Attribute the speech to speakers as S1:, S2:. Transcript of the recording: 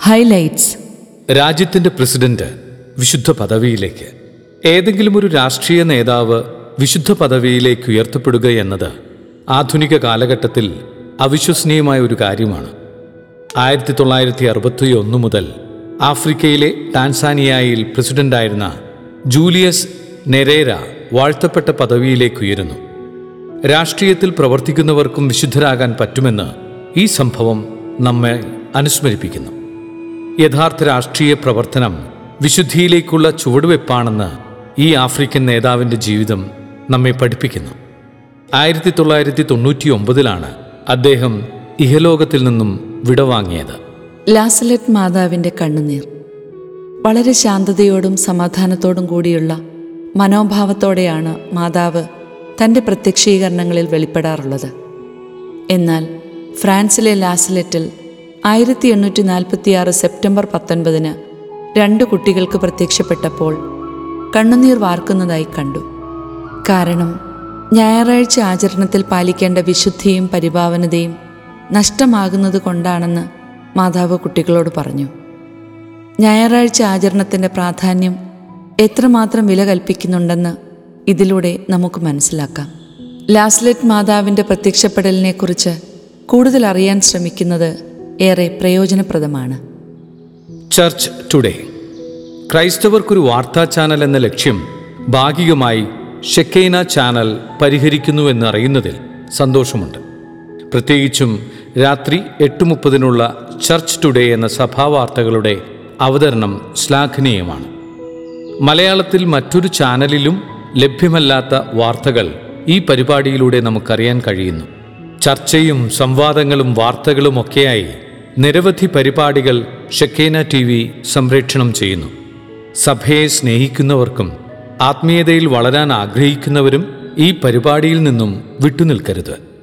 S1: Highlights
S2: രാജ്യത്തിന്റെ president വിശുദ്ധ പദവിയിലേക്ക്. ഏതെങ്കിലും ഒരു രാഷ്ട്രീയ നേതാവ് വിശുദ്ധ പദവിയിലേക്ക് ഉയർത്തപ്പെടുക എന്നത് ആധുനിക കാലഘട്ടത്തിൽ അവിശ്വസനീയമായ ഒരു കാര്യമാണ്. ആയിരത്തി തൊള്ളായിരത്തി അറുപത്തി ഒന്ന് മുതൽ ആഫ്രിക്കയിലെ ടാൻസാനിയയിൽ പ്രസിഡന്റായിരുന്ന ജൂലിയസ് നെരേര വാഴ്ത്തപ്പെട്ട പദവിയിലേക്ക് ഉയരുന്നു. രാഷ്ട്രീയത്തിൽ പ്രവർത്തിക്കുന്നവർക്കും വിശുദ്ധരാകാൻ പറ്റുമെന്ന് ഈ സംഭവം നമ്മെ അനുസ്മരിപ്പിക്കുന്നു. യഥാർത്ഥ രാഷ്ട്രീയ പ്രവർത്തനം വിശുദ്ധിയിലേക്കുള്ള ചുവടുവെപ്പാണെന്ന് ഈ ആഫ്രിക്കൻ നേതാവിന്റെ ജീവിതം നമ്മെ പഠിപ്പിക്കുന്നു. ആയിരത്തി തൊള്ളായിരത്തി തൊണ്ണൂറ്റി ഒമ്പതിലാണ് അദ്ദേഹം ഇഹലോകത്തിൽ നിന്നും വിടവാങ്ങിയത്
S1: ലാസലറ്റ് മാതാവിന്റെ കണ്ണുനീർ. വളരെ ശാന്തതയോടും സമാധാനത്തോടും കൂടിയുള്ള മനോഭാവത്തോടെയാണ് മാതാവ് തന്റെ പ്രത്യക്ഷീകരണങ്ങളിൽ വെളിപ്പെടാറുള്ളത്. എന്നാൽ ഫ്രാൻസിലെ ലാസ്ലെറ്റിൽ ആയിരത്തി എണ്ണൂറ്റി നാൽപ്പത്തിയാറ് സെപ്റ്റംബർ പത്തൊൻപതിന് രണ്ട് കുട്ടികൾക്ക് പ്രത്യക്ഷപ്പെട്ടപ്പോൾ കണ്ണുനീർ വാർക്കുന്നതായി കണ്ടു. കാരണം ഞായറാഴ്ച ആചരണത്തിൽ പാലിക്കേണ്ട വിശുദ്ധിയും പരിഭാവനതയും നഷ്ടമാകുന്നത് കൊണ്ടാണെന്ന് മാതാവ് കുട്ടികളോട് പറഞ്ഞു. ഞായറാഴ്ച ആചരണത്തിന്റെ പ്രാധാന്യം എത്രമാത്രം വില കൽപ്പിക്കുന്നുണ്ടെന്ന് ഇതിലൂടെ നമുക്ക് മനസ്സിലാക്കാം. ലാസ്ലെറ്റ് മാതാവിന്റെ പ്രത്യക്ഷപ്പെടലിനെക്കുറിച്ച് കൂടുതൽ അറിയാൻ ശ്രമിക്കുന്നത് ഏറെ പ്രയോജനപ്രദമാണ്.
S2: ചർച്ച് ടുഡേ ക്രൈസ്തവർക്കൊരു വാർത്താ ചാനൽ എന്ന ലക്ഷ്യം ഭാഗികമായി ഷെക്കൈന ചാനൽ പരിഹരിക്കുന്നുവെന്ന് അറിയുന്നതിൽ സന്തോഷമുണ്ട്. പ്രത്യേകിച്ചും രാത്രി എട്ട് മുപ്പതിനുള്ള ചർച്ച് ടുഡേ എന്ന സഭാവാർത്തകളുടെ അവതരണം ശ്ലാഘനീയമാണ്. മലയാളത്തിൽ മറ്റൊരു ചാനലിലും ലഭ്യമല്ലാത്ത വാർത്തകൾ ഈ പരിപാടിയിലൂടെ നമുക്കറിയാൻ കഴിയുന്നു. ചർച്ചയും സംവാദങ്ങളും വാർത്തകളുമൊക്കെയായി നിരവധി പരിപാടികൾ ഷെക്കേന ടി വി സംപ്രേഷണം ചെയ്യുന്നു. സഭയെ സ്നേഹിക്കുന്നവർക്കും ആത്മീയതയിൽ വളരാൻ ആഗ്രഹിക്കുന്നവരും ഈ പരിപാടിയിൽ നിന്നും വിട്ടുനിൽക്കരുത്.